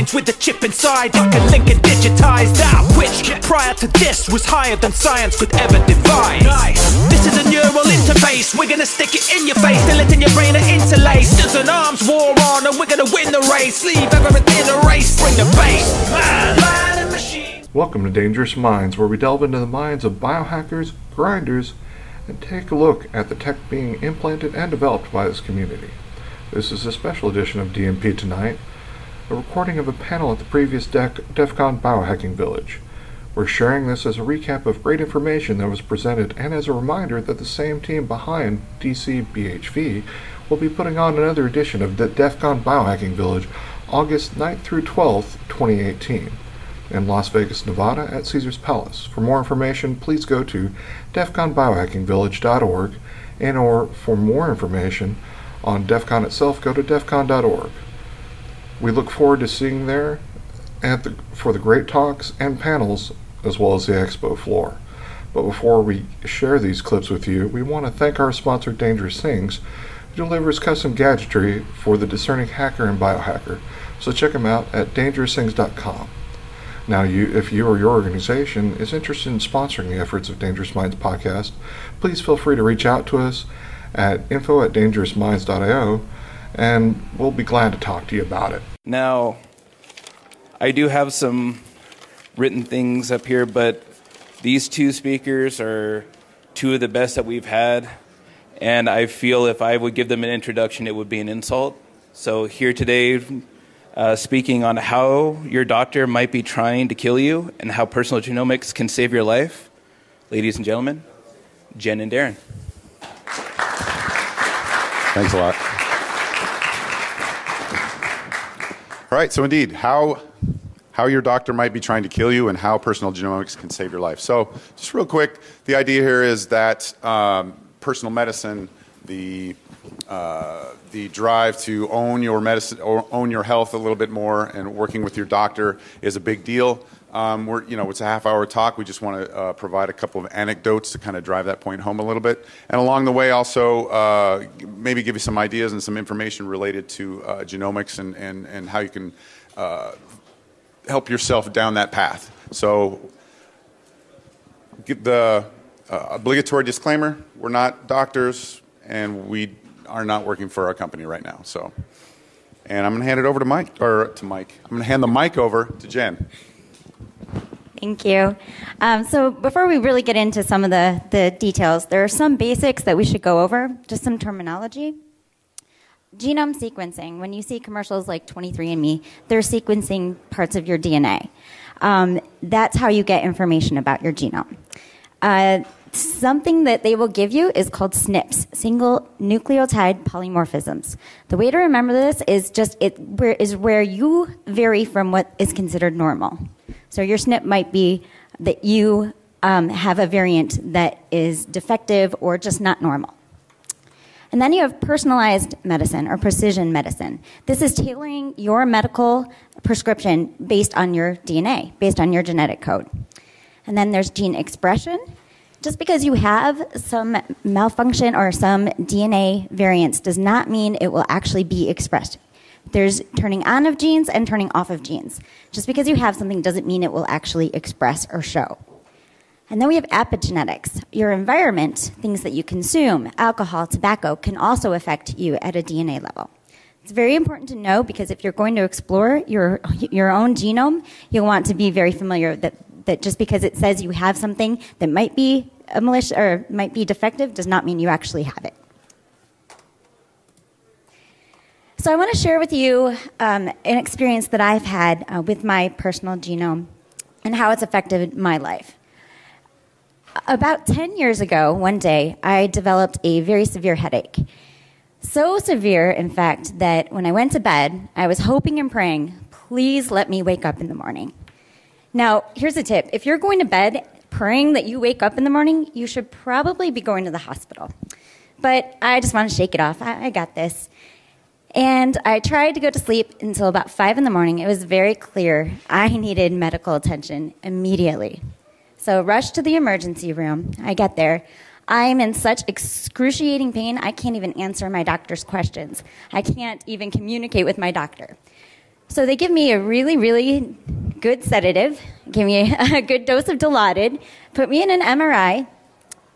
minds with a chip inside, like a Lincoln digitized out, which prior to this was higher than science could ever devise. Nice. This is a neural interface. We're gonna stick it in your face, till it in your brain are interlaced. There's an arms war on, and we're gonna win the race. Leave everything a race, bring the bass. Man, man and machine. Welcome to Dangerous Minds, where we delve into the minds of biohackers, grinders, and take a look at the tech being implanted and developed by this community. This is a special edition of DMP Tonight, a recording of a panel at the previous Dec- DEF CON Biohacking Village. We're sharing this as a recap of great information that was presented and as a reminder that the same team behind DC BHV will be putting on another edition of the DEF CON Biohacking Village August 9th through 12th, 2018 in Las Vegas, Nevada at Caesars Palace. For more information, please go to defconbiohackingvillage.org and or for more information on DEF CON itself, go to defcon.org. We look forward to seeing there at the, for the great talks and panels as well as the expo floor. But before we share these clips with you, we want to thank our sponsor Dangerous Things, who delivers custom gadgetry for the discerning hacker and biohacker. So check them out at dangerousthings.com. Now, you, if you or your organization is interested in sponsoring the efforts of Dangerous Minds podcast, please feel free to reach out to us at info at dangerousminds.io, and we'll be glad to talk to you about it. Now, I do have some written things up here, but these two speakers are two of the best that we've had, and I feel if I would give them an introduction, it would be an insult. So, here today, uh, speaking on how your doctor might be trying to kill you and how personal genomics can save your life, ladies and gentlemen, Jen and Darren. Thanks a lot. All right, so indeed, how how your doctor might be trying to kill you and how personal genomics can save your life. So, just real quick, the idea here is that um, personal medicine, the uh, the drive to own your medicine or own your health a little bit more and working with your doctor is a big deal. Um, we're, you know, it's a half hour talk. We just want to uh, provide a couple of anecdotes to kind of drive that point home a little bit. And along the way, also uh, maybe give you some ideas and some information related to uh, genomics and, and, and how you can uh, help yourself down that path. So, the uh, obligatory disclaimer we're not doctors and we are not working for our company right now. So, and I'm going to hand it over to Mike, or to Mike. I'm going to hand the mic over to Jen. Thank you. Um, so before we really get into some of the, the details, there are some basics that we should go over, just some terminology. Genome sequencing, when you see commercials like 23andMe, they're sequencing parts of your DNA. Um, that's how you get information about your genome. Uh, something that they will give you is called SNPs, single nucleotide polymorphisms. The way to remember this is just it where, is where you vary from what is considered normal. So your SNP might be that you um, have a variant that is defective or just not normal. And then you have personalized medicine or precision medicine. This is tailoring your medical prescription based on your DNA, based on your genetic code. And then there's gene expression, just because you have some malfunction or some DNA variants does not mean it will actually be expressed. There's turning on of genes and turning off of genes. Just because you have something doesn't mean it will actually express or show. And then we have epigenetics. Your environment, things that you consume, alcohol, tobacco, can also affect you at a DNA level. It's very important to know because if you're going to explore your, your own genome, you'll want to be very familiar that that just because it says you have something that might be a malicious or might be defective does not mean you actually have it. So I want to share with you um, an experience that I've had uh, with my personal genome and how it's affected my life. About 10 years ago, one day, I developed a very severe headache. So severe, in fact, that when I went to bed, I was hoping and praying, please let me wake up in the morning. Now, here's a tip if you're going to bed praying that you wake up in the morning, you should probably be going to the hospital. But I just want to shake it off. I, I got this. And I tried to go to sleep until about five in the morning. It was very clear I needed medical attention immediately. So, rush to the emergency room. I get there. I'm in such excruciating pain, I can't even answer my doctor's questions. I can't even communicate with my doctor. So they give me a really, really good sedative, give me a good dose of Dilaudid, put me in an MRI,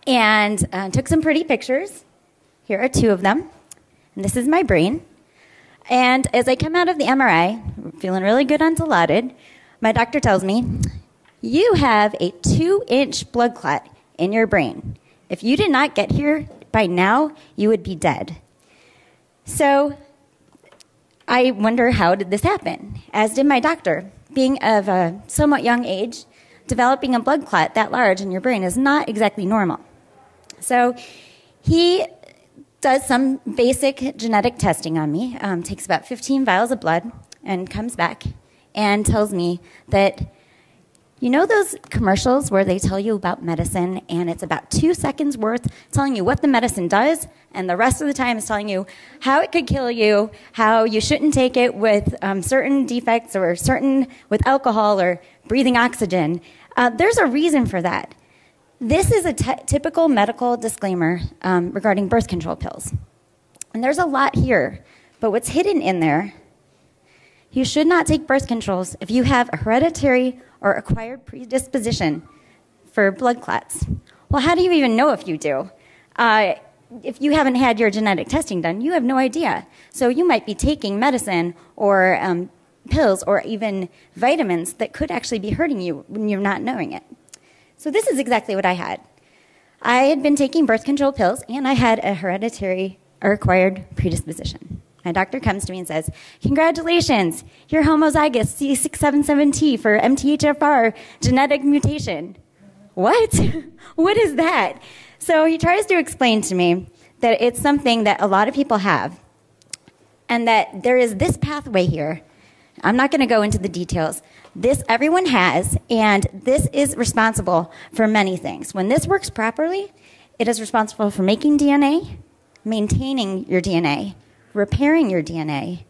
and uh, took some pretty pictures. Here are two of them. And this is my brain. And as I come out of the MRI, feeling really good and Dilaudid, my doctor tells me, You have a two inch blood clot in your brain. If you did not get here by now, you would be dead. So I wonder how did this happen? As did my doctor. Being of a somewhat young age, developing a blood clot that large in your brain is not exactly normal. So he does some basic genetic testing on me, um, takes about 15 vials of blood, and comes back and tells me that you know those commercials where they tell you about medicine and it's about two seconds worth telling you what the medicine does, and the rest of the time is telling you how it could kill you, how you shouldn't take it with um, certain defects or certain with alcohol or breathing oxygen? Uh, there's a reason for that. This is a t- typical medical disclaimer um, regarding birth control pills. And there's a lot here, but what's hidden in there, you should not take birth controls if you have a hereditary or acquired predisposition for blood clots. Well, how do you even know if you do? Uh, if you haven't had your genetic testing done, you have no idea. So you might be taking medicine or um, pills or even vitamins that could actually be hurting you when you're not knowing it. So this is exactly what I had. I had been taking birth control pills and I had a hereditary or acquired predisposition. My doctor comes to me and says, Congratulations, you're homozygous C677T for MTHFR genetic mutation. What? what is that? So he tries to explain to me that it's something that a lot of people have, and that there is this pathway here. I'm not going to go into the details. This everyone has, and this is responsible for many things. When this works properly, it is responsible for making DNA, maintaining your DNA, repairing your DNA,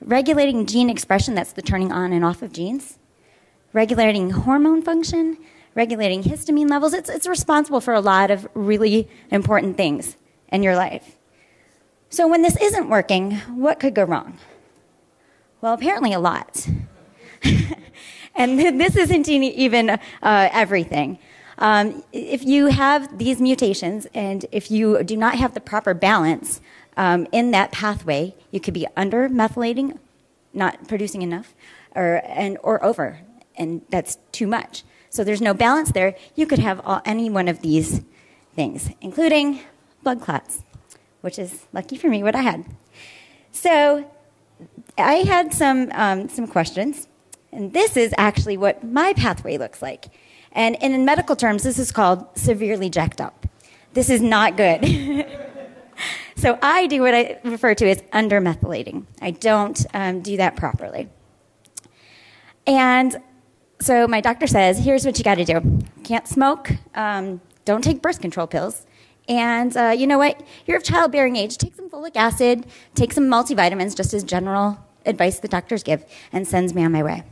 regulating gene expression that's the turning on and off of genes, regulating hormone function, regulating histamine levels. It's, it's responsible for a lot of really important things in your life. So, when this isn't working, what could go wrong? Well, apparently, a lot. and this isn't even uh, everything. Um, if you have these mutations and if you do not have the proper balance um, in that pathway, you could be under methylating, not producing enough, or, and, or over, and that's too much. So there's no balance there. You could have all, any one of these things, including blood clots, which is lucky for me what I had. So I had some, um, some questions, and this is actually what my pathway looks like. And, in medical terms, this is called severely jacked up. This is not good. so I do what I refer to as undermethylating. I don't um, do that properly. And so my doctor says, here's what you got to do. Can't smoke, um, don't take birth control pills, and uh, you know what? You're of childbearing age. Take some folic acid, take some multivitamins, just as general advice the doctors give, and sends me on my way.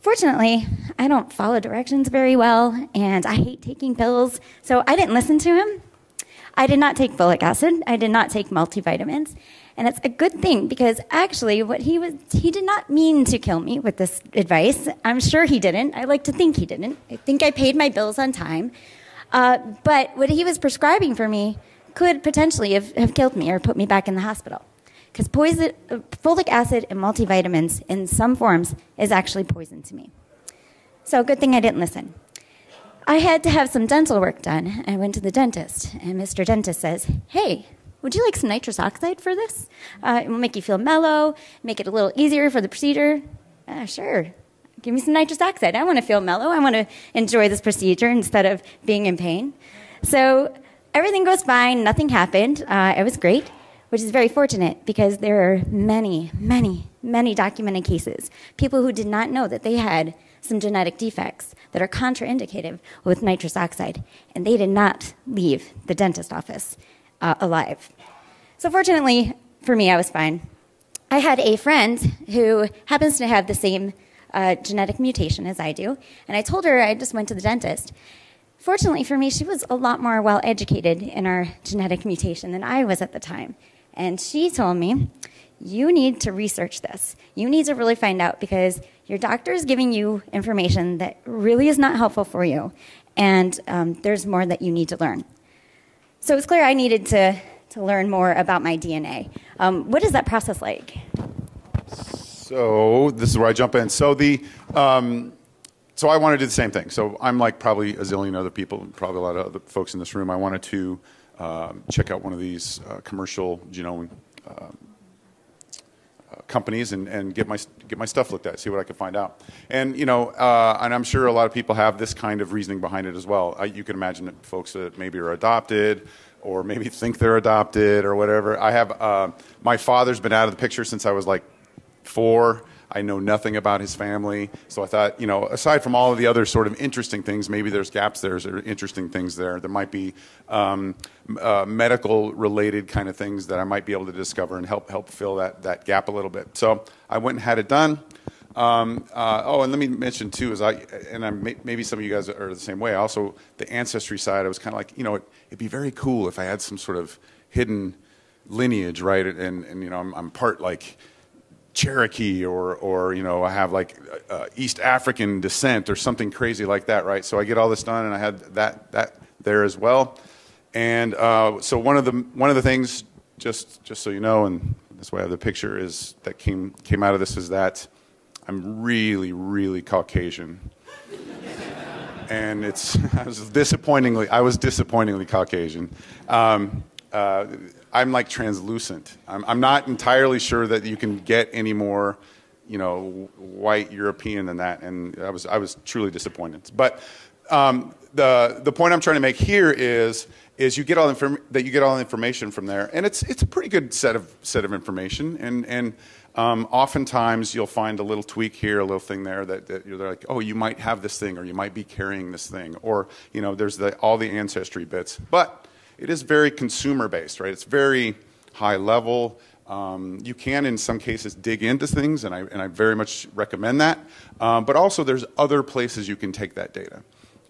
Fortunately, I don't follow directions very well, and I hate taking pills, so I didn't listen to him. I did not take folic acid. I did not take multivitamins. And it's a good thing because actually what he was he did not mean to kill me with this advice. I'm sure he didn't. I like to think he didn't. I think I paid my bills on time. Uh, but what he was prescribing for me could potentially have, have killed me or put me back in the hospital. Because poison, folic acid and multivitamins in some forms is actually poison to me. So, good thing I didn't listen. I had to have some dental work done. I went to the dentist, and Mr. Dentist says, Hey, would you like some nitrous oxide for this? Uh, it will make you feel mellow, make it a little easier for the procedure. Uh, sure. Give me some nitrous oxide. I want to feel mellow. I want to enjoy this procedure instead of being in pain. So everything goes fine. Nothing happened. Uh, it was great, which is very fortunate because there are many, many, many documented cases. People who did not know that they had some genetic defects that are contraindicated with nitrous oxide, and they did not leave the dentist office uh, alive. So, fortunately for me, I was fine. I had a friend who happens to have the same uh, genetic mutation as I do, and I told her I just went to the dentist. Fortunately for me, she was a lot more well educated in our genetic mutation than I was at the time. And she told me, you need to research this. You need to really find out because your doctor is giving you information that really is not helpful for you, and um, there's more that you need to learn. So it's clear I needed to, to learn more about my DNA. Um, what is that process like? So this is where I jump in. So the um, so I want to do the same thing. So I'm like probably a zillion other people, probably a lot of other folks in this room. I wanted to um, check out one of these uh, commercial genome uh, uh, companies and, and get my get my stuff looked at, see what I can find out. And you know, uh, and I'm sure a lot of people have this kind of reasoning behind it as well. I, you can imagine that folks that maybe are adopted or maybe think they're adopted or whatever. I have uh, my father's been out of the picture since I was like four. I know nothing about his family. So I thought, you know, aside from all of the other sort of interesting things, maybe there's gaps there, interesting things there. There might be um, uh, medical related kind of things that I might be able to discover and help, help fill that, that gap a little bit. So I went and had it done. Um, uh, oh, and let me mention too, is I, and I'm, maybe some of you guys are the same way. Also, the ancestry side, I was kind of like, you know, it, it'd be very cool if I had some sort of hidden lineage, right? And, and you know, I'm, I'm part like, Cherokee or, or you know, I have like uh, East African descent or something crazy like that, right? So I get all this done, and I had that that there as well. And uh, so one of the one of the things, just just so you know, and that's why I have the picture is that came came out of this is that I'm really really Caucasian. and it's I was disappointingly I was disappointingly Caucasian. Um, uh, I'm like translucent. I'm, I'm not entirely sure that you can get any more, you know, white European than that. And I was, I was truly disappointed. But um, the, the point I'm trying to make here is, is you get all that you get all the information from there, and it's, it's a pretty good set of, set of information. And, and um, oftentimes you'll find a little tweak here, a little thing there that, that, you're like, oh, you might have this thing, or you might be carrying this thing, or you know, there's the, all the ancestry bits. But it is very consumer based, right? It's very high level. Um, you can, in some cases, dig into things, and I, and I very much recommend that. Um, but also, there's other places you can take that data.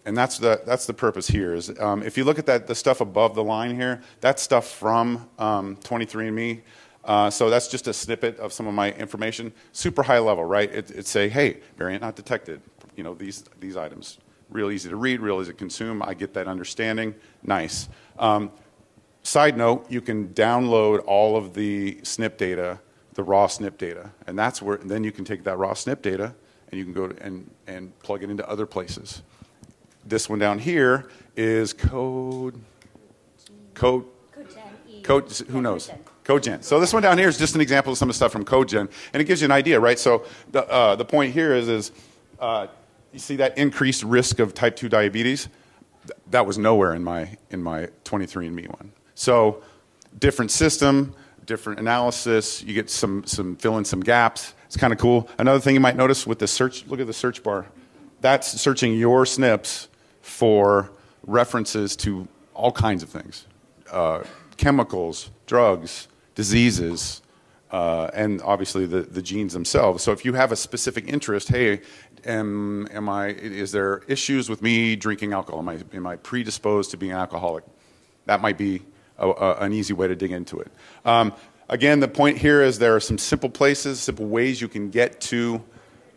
And that's the, that's the purpose here. Is um, if you look at that, the stuff above the line here, that's stuff from um, 23andMe. Uh, so that's just a snippet of some of my information. Super high level, right? It, it say, hey, variant not detected. You know these these items real easy to read, real easy to consume. I get that understanding. Nice. Um, side note, you can download all of the SNP data, the raw SNP data, and that's where and then you can take that raw SNP data and you can go and, and plug it into other places. This one down here is code, code, code, who knows? CodeGen. So this one down here is just an example of some of the stuff from CodeGen, and it gives you an idea, right? So the, uh, the point here is, is uh, you see that increased risk of type 2 diabetes? That was nowhere in my, in my 23andMe one. So, different system, different analysis. You get some, some fill in some gaps. It's kind of cool. Another thing you might notice with the search, look at the search bar. That's searching your SNPs for references to all kinds of things uh, chemicals, drugs, diseases, uh, and obviously the, the genes themselves. So if you have a specific interest, hey, am, am I, is there issues with me drinking alcohol? Am I, am I predisposed to being an alcoholic? That might be a, a, an easy way to dig into it. Um, again, the point here is there are some simple places, simple ways you can get to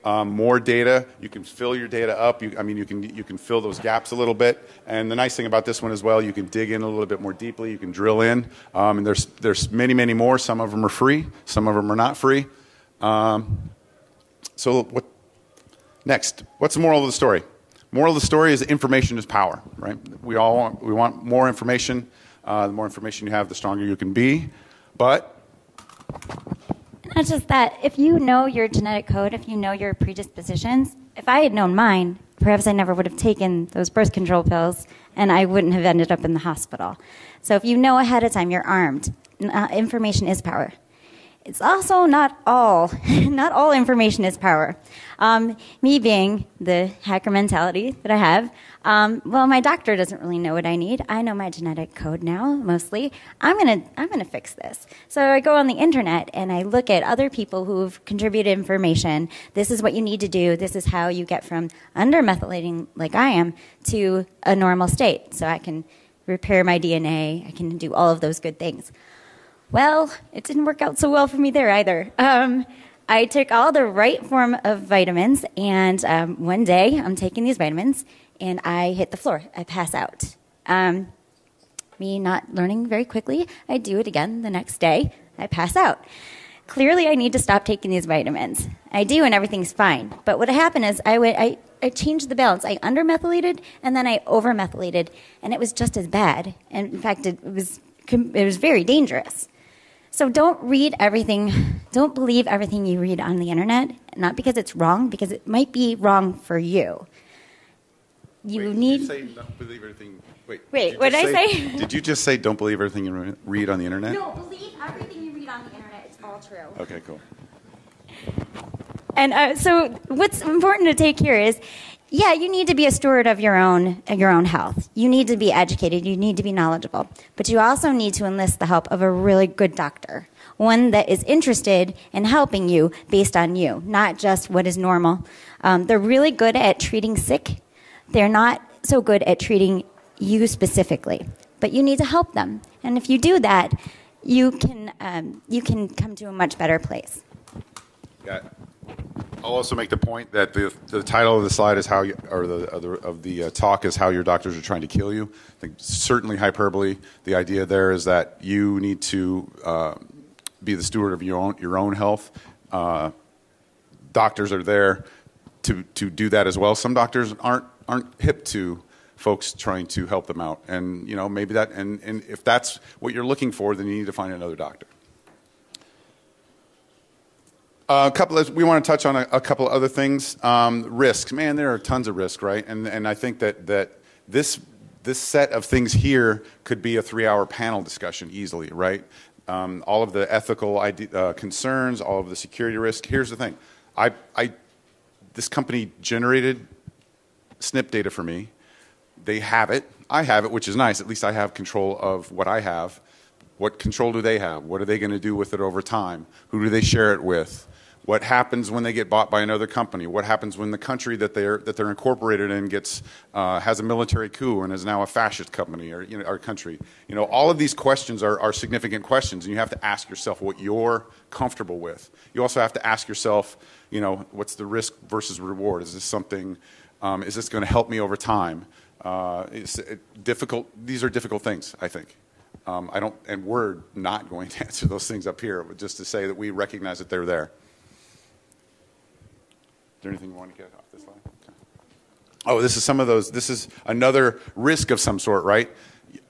um, more data. You can fill your data up. You, I mean, you can, you can fill those gaps a little bit. And the nice thing about this one as well, you can dig in a little bit more deeply. You can drill in. Um, and there's, there's many, many more. Some of them are free. Some of them are not free. Um, so what, Next, what's the moral of the story? Moral of the story is information is power, right? We all want, we want more information. Uh, the more information you have, the stronger you can be. But not just that, if you know your genetic code, if you know your predispositions, if I had known mine, perhaps I never would have taken those birth control pills and I wouldn't have ended up in the hospital. So if you know ahead of time, you're armed. Uh, information is power it's also not all, not all information is power. Um, me being the hacker mentality that I have, um, well, my doctor doesn't really know what I need. I know my genetic code now, mostly. I'm gonna, I'm gonna fix this. So I go on the internet and I look at other people who've contributed information. This is what you need to do. This is how you get from undermethylating, like I am, to a normal state. So I can repair my DNA. I can do all of those good things. Well, it didn't work out so well for me there either. Um, I took all the right form of vitamins, and um, one day I'm taking these vitamins, and I hit the floor. I pass out. Um, me not learning very quickly, I do it again the next day. I pass out. Clearly, I need to stop taking these vitamins. I do, and everything's fine. But what happened is I, would, I, I changed the balance. I undermethylated, and then I overmethylated, and it was just as bad. And in fact, it was, it was very dangerous. So don't read everything, don't believe everything you read on the internet, not because it's wrong, because it might be wrong for you. You Wait, need. Did you say don't believe everything? Wait. Wait, what did I say? Did you just say don't believe everything you read on the internet? No, believe everything you read on the internet. It's all true. Okay, cool. And uh, so, what's important to take here is, yeah, you need to be a steward of your own your own health. You need to be educated. You need to be knowledgeable, but you also need to enlist the help of a really good doctor, one that is interested in helping you based on you, not just what is normal. Um, they're really good at treating sick. They're not so good at treating you specifically, but you need to help them. And if you do that, you can um, you can come to a much better place. Yeah. I'll also make the point that the, the title of the slide is how, you, or the, of the, of the uh, talk is how your doctors are trying to kill you. I think certainly hyperbole. The idea there is that you need to uh, be the steward of your own, your own health. Uh, doctors are there to, to do that as well. Some doctors aren't, aren't hip to folks trying to help them out. And, you know, maybe that, and, and if that's what you're looking for, then you need to find another doctor. Uh, a couple of, we want to touch on a, a couple other things. Um, risks, man, there are tons of risks, right? And, and I think that, that this, this set of things here could be a three hour panel discussion easily, right? Um, all of the ethical uh, concerns, all of the security risk. Here's the thing I, I, this company generated SNP data for me. They have it. I have it, which is nice. At least I have control of what I have. What control do they have? What are they going to do with it over time? Who do they share it with? What happens when they get bought by another company? What happens when the country that they're that they're incorporated in gets uh, has a military coup and is now a fascist company or you know our country? You know, all of these questions are, are significant questions, and you have to ask yourself what you're comfortable with. You also have to ask yourself, you know, what's the risk versus reward? Is this something? Um, is this going to help me over time? Uh, it's it, difficult. These are difficult things, I think. Um, I don't, and we're not going to answer those things up here, but just to say that we recognize that they're there. Is there anything you want to get off this slide? Okay. Oh, this is some of those. This is another risk of some sort, right?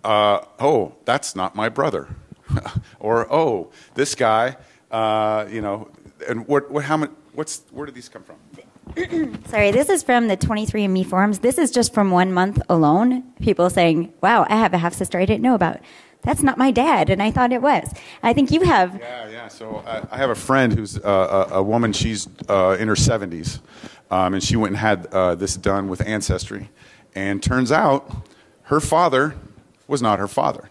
Uh, oh, that's not my brother, or oh, this guy. Uh, you know, and what? What? How many? What's? Where did these come from? Sorry, this is from the 23andMe forums. This is just from one month alone. People saying, wow, I have a half sister I didn't know about. That's not my dad, and I thought it was. I think you have. Yeah, yeah. So uh, I have a friend who's uh, a, a, woman. She's uh, in her 70s, um, and she went and had uh, this done with Ancestry. And turns out her father was not her father.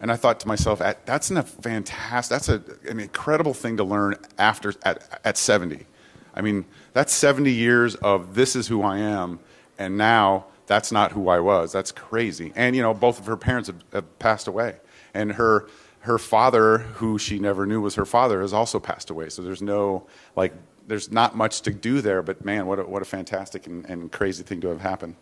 And I thought to myself, that's a fantastic, that's a, an incredible thing to learn after at, at 70. I mean, that's 70 years of this is who I am, and now that's not who I was. That's crazy. And, you know, both of her parents have, have passed away. And her, her father, who she never knew was her father, has also passed away. So there's no, like, there's not much to do there, but man, what a, what a fantastic and, and crazy thing to have happened.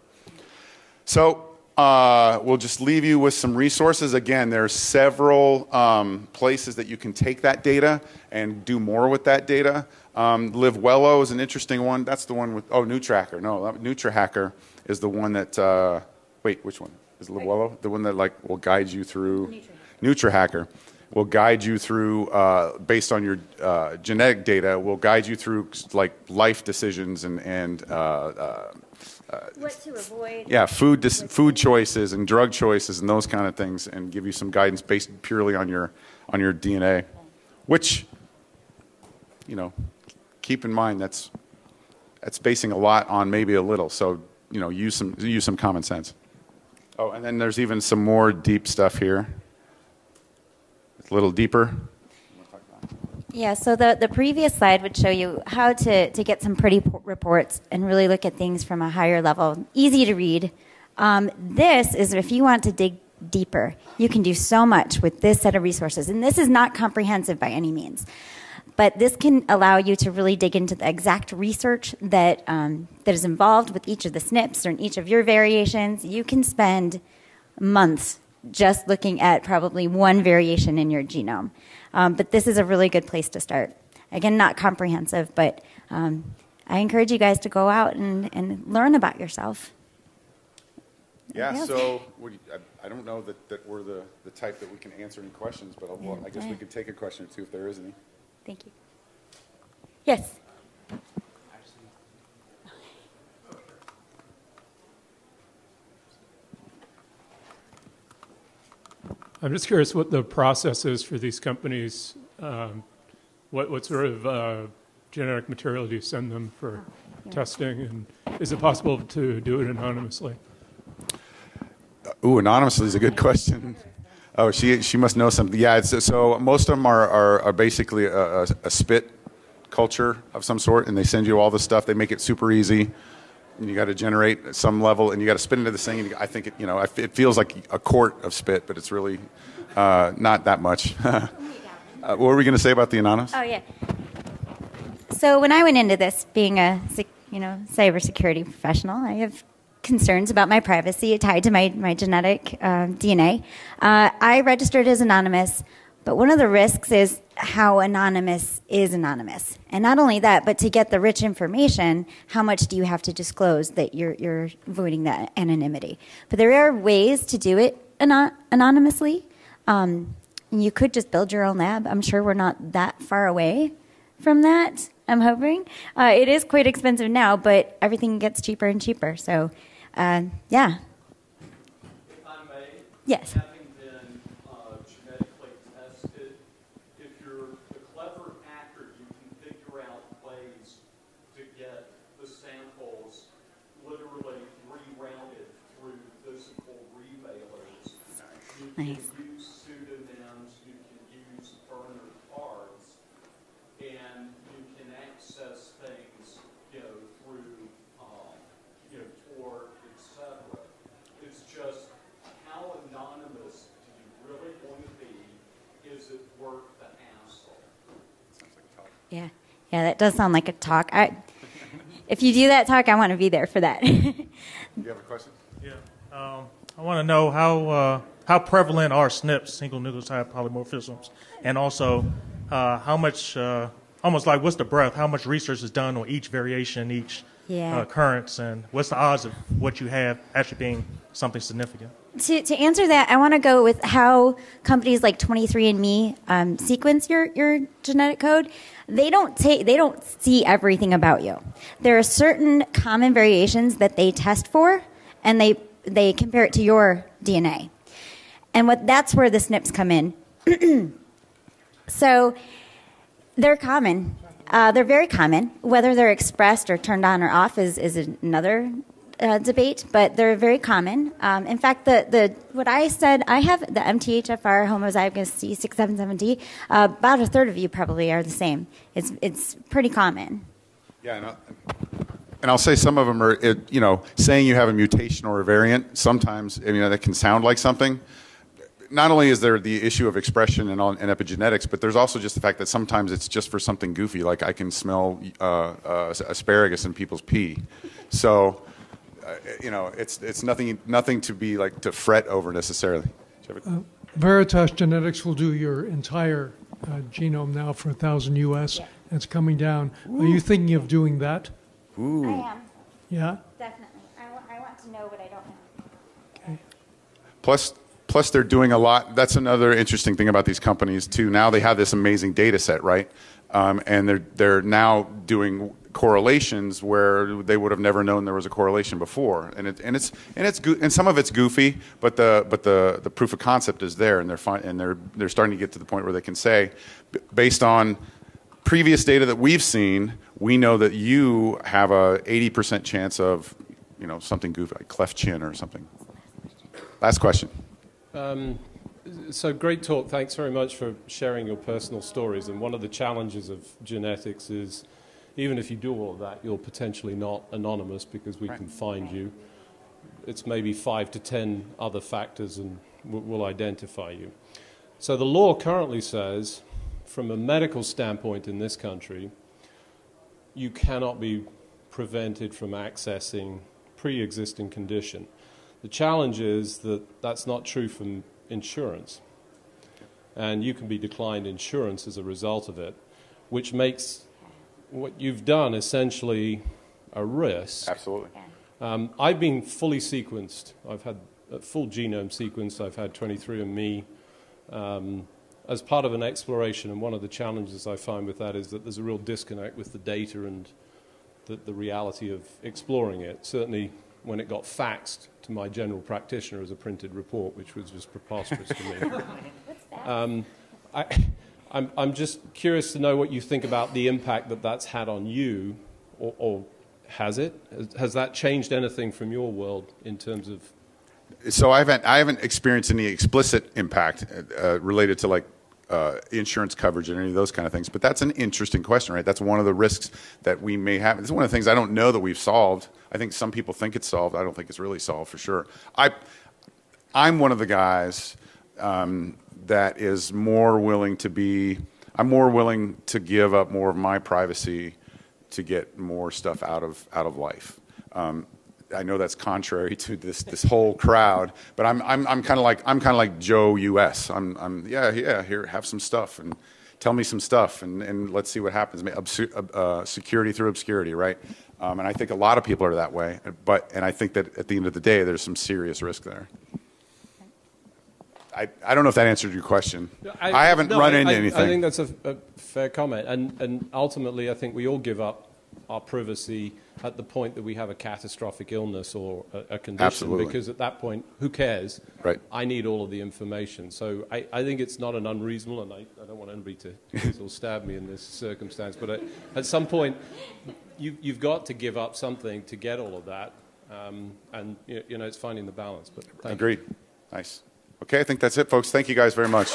So uh, we'll just leave you with some resources. Again, there are several um, places that you can take that data and do more with that data. Um, LiveWello is an interesting one. That's the one with, oh, NutraHacker. No, NutraHacker is the one that, uh, wait, which one? Is LiveWello? The one that like will guide you through, NutraHacker will guide you through, uh, based on your uh, genetic data, will guide you through like life decisions and, and uh, uh, what to avoid. Yeah, food dis- food choices and drug choices and those kind of things, and give you some guidance based purely on your on your DNA, which you know, keep in mind that's that's basing a lot on maybe a little. So you know, use some use some common sense. Oh, and then there's even some more deep stuff here. It's a little deeper. Yeah, so the, the previous slide would show you how to, to get some pretty reports and really look at things from a higher level, easy to read. Um, this is if you want to dig deeper. You can do so much with this set of resources. And this is not comprehensive by any means. But this can allow you to really dig into the exact research that, um, that is involved with each of the SNPs or in each of your variations. You can spend months just looking at probably one variation in your genome. Um, but this is a really good place to start. Again, not comprehensive, but um, I encourage you guys to go out and, and learn about yourself. Yeah, Yeah. so we, I, I don't know that, that we're the, the type that we can answer any questions, but well, I guess we Yeah. could take a question or two if there is any. Thank you. Yes. I'm just curious what the process is for these companies. Um, what, what sort of uh, genetic material do you send them for testing? And is it possible to do it anonymously? Ooh, anonymously is a good question. Oh, she she must know something. Yeah, so most of them are are, are basically a, a, a spit culture of some sort, and they send you all the stuff. They make it super easy. And you got to generate some level, and you got to spit into this thing. And I think it, you know it feels like a quart of spit, but it's really uh, not that much. uh, what were we going to say about the anonymous? Oh yeah. So when I went into this, being a you know cybersecurity professional, I have concerns about my privacy tied to my my genetic um, DNA. Uh, I registered as anonymous, but one of the risks is how anonymous is anonymous, and not only that, but to get the rich information, how much do you have to disclose that you're you're voiding that anonymity? But there are ways to do it anon- anonymously. Um, you could just build your own lab. I'm sure we're not that far away from that. I'm hoping. Uh, it is quite expensive now, but everything gets cheaper and cheaper. So, uh, yeah. If I may? Yes. Having been uh, genetically tested, if you're a clever actor, you can figure out ways to get the samples literally rerouted through physical revealers. You can Nice. use pseudonyms, you can use burner cards, and you can access things, you know, through, um, you know, Tor, et cetera. It's just, how anonymous do you really want to be? Is it worth the hassle? Yeah. Yeah, that does sound like a talk. I, if you do that talk, I want to be there for that. You have a question? Yeah. Um, I want to know how uh, how prevalent are SNPs, single nucleotide polymorphisms, and also uh, how much, uh, almost like what's the breadth, how much research is done on each variation, each Yeah. uh, occurrence, and what's the odds of what you have actually being something significant? To, to answer that, I want to go with how companies like 23andMe um, sequence your, your genetic code. They don't take, they don't see everything about you. There are certain common variations that they test for, and they they compare it to your DNA. And what that's where the SNPs come in. so they're common. Uh, they're very common. Whether they're expressed or turned on or off is, is another uh, debate, but they're very common. Um, in fact, the, the what I said, I have the MTHFR homozygous C677T. Uh, about a third of you probably are the same. It's it's pretty common. Yeah, and I'll, and I'll say some of them are, it, you know, saying you have a mutation or a variant. Sometimes, I mean, that can sound like something. Not only is there the issue of expression and, on, and epigenetics, but there's also just the fact that sometimes it's just for something goofy, like I can smell uh, uh, asparagus in people's pee. So, you know, it's it's nothing nothing to be like to fret over necessarily. Do you have a- Veritas Genetics will do your entire uh, genome now for 1,000 US. Yeah. It's coming down. Are you thinking of doing that? I am Yeah? definitely. I, want to know what I don't know. Plus, plus they're doing a lot. That's another interesting thing about these companies too. Now they have this amazing data set, right? Um, and they're they're now doing correlations where they would have never known there was a correlation before. And it, and it's and it's and some of it's goofy, but the but the the proof of concept is there, and they're fi- and they're they're starting to get to the point where they can say, based on previous data that we've seen, we know that you have a 80% chance of, you know, something goofy, like cleft chin or something. Last question. Um, so great talk. Thanks very much for sharing your personal stories. And one of the challenges of genetics is even if you do all of that, you're potentially not anonymous because we can find you. It's maybe five to ten other factors and we'll identify you. So the law currently says, from a medical standpoint in this country, you cannot be prevented from accessing pre-existing condition. The challenge is that that's not true from insurance. And you can be declined insurance as a result of it, which makes what you've done essentially a risk. Absolutely. Um, I've been fully sequenced. I've had a full genome sequence. I've had 23andMe um, as part of an exploration. And one of the challenges I find with that is that there's a real disconnect with the data and the, the reality of exploring it. Certainly, when it got faxed to my general practitioner as a printed report, which was just preposterous to me. Um, I, I'm, I'm just curious to know what you think about the impact that that's had on you, or, or has it? Has, that changed anything from your world in terms of so I haven't I haven't experienced any explicit impact uh, related to like uh, insurance coverage and any of those kind of things. But that's an interesting question, right? That's one of the risks that we may have. It's one of the things I don't know that we've solved. I think some people think it's solved. I don't think it's really solved for sure. I I'm one of the guys um, that is more willing to be. I'm more willing to give up more of my privacy to get more stuff out of out of life. Um, I know that's contrary to this this whole crowd, but I'm I'm I'm kind of like I'm kind of like Joe U.S. I'm I'm yeah yeah here have some stuff and tell me some stuff and, and let's see what happens. Uh, security through obscurity, right? Um, and I think a lot of people are that way. But and I think that at the end of the day, there's some serious risk there. I, I don't know if that answered your question. I, I haven't no, run I, into anything. I think that's a, a fair comment, and and ultimately, I think we all give up our privacy at the point that we have a catastrophic illness or a, a condition. Absolutely. Because at that point, who cares? Right. I need all of the information. So I, I think it's not an unreasonable, and I, I don't want anybody to sort stab me in this circumstance, but at, at some point, you, you've got to give up something to get all of that. Um, and, you you know, it's finding the balance. But Agreed. Nice. Okay, I think that's it, folks. Thank you guys very much.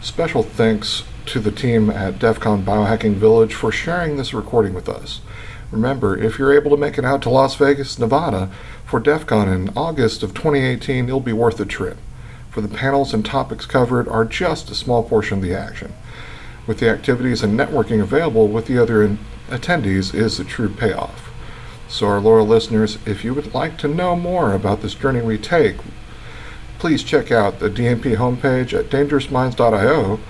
Special thanks to the team at DEF CON Biohacking Village for sharing this recording with us. Remember, if you're able to make it out to Las Vegas, Nevada for DEF CON in August of 2018, it'll be worth the trip. For the panels and topics covered are just a small portion of the action. With the activities and networking available with the other attendees is the true payoff. So, our loyal listeners, if you would like to know more about this journey we take, please check out the DMP homepage at dangerousminds.io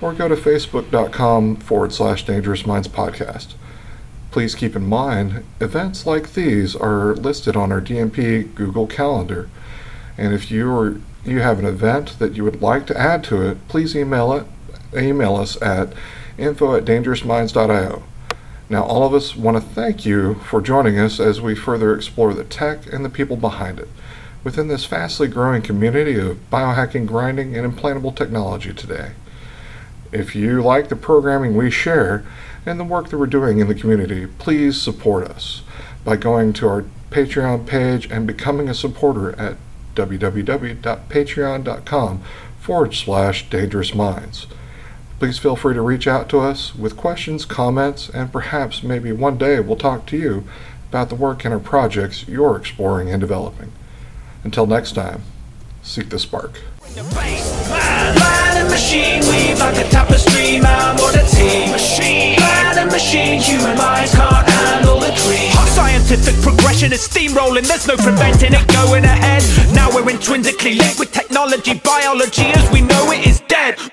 or go to facebook.com forward slash dangerous minds podcast. Please keep in mind, events like these are listed on our DMP Google Calendar. And if you or you have an event that you would like to add to it, please email it email us at info at dangerousminds.io. Now, all of us want to thank you for joining us as we further explore the tech and the people behind it within this fastly growing community of biohacking, grinding, and implantable technology today. If you like the programming we share and the work that we're doing in the community, please support us by going to our Patreon page and becoming a supporter at www.patreon.com forward slash dangerous minds. Please feel free to reach out to us with questions, comments, and perhaps maybe one day we'll talk to you about the work and our projects you're exploring and developing. Until next time, seek the spark. Man and machine weave like a tapestry, man, what a team. Machine, man and machine, human minds can't handle the dream. Our scientific progression is steamrolling, there's no preventing it going ahead. Now we're intrinsically linked with technology, biology as we know it is dead.